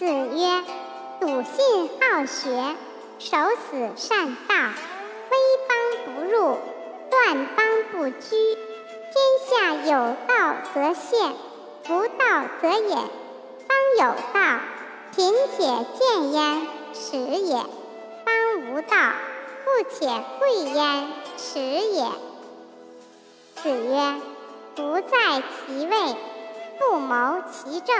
子曰：“笃信好学，守死善道，威邦不入，乱邦不居。天下有道则现，无道则隐。邦有道，贫且贱焉，耻也；邦无道，富且贵焉，耻也。”子曰：“不在其位，不谋其政。”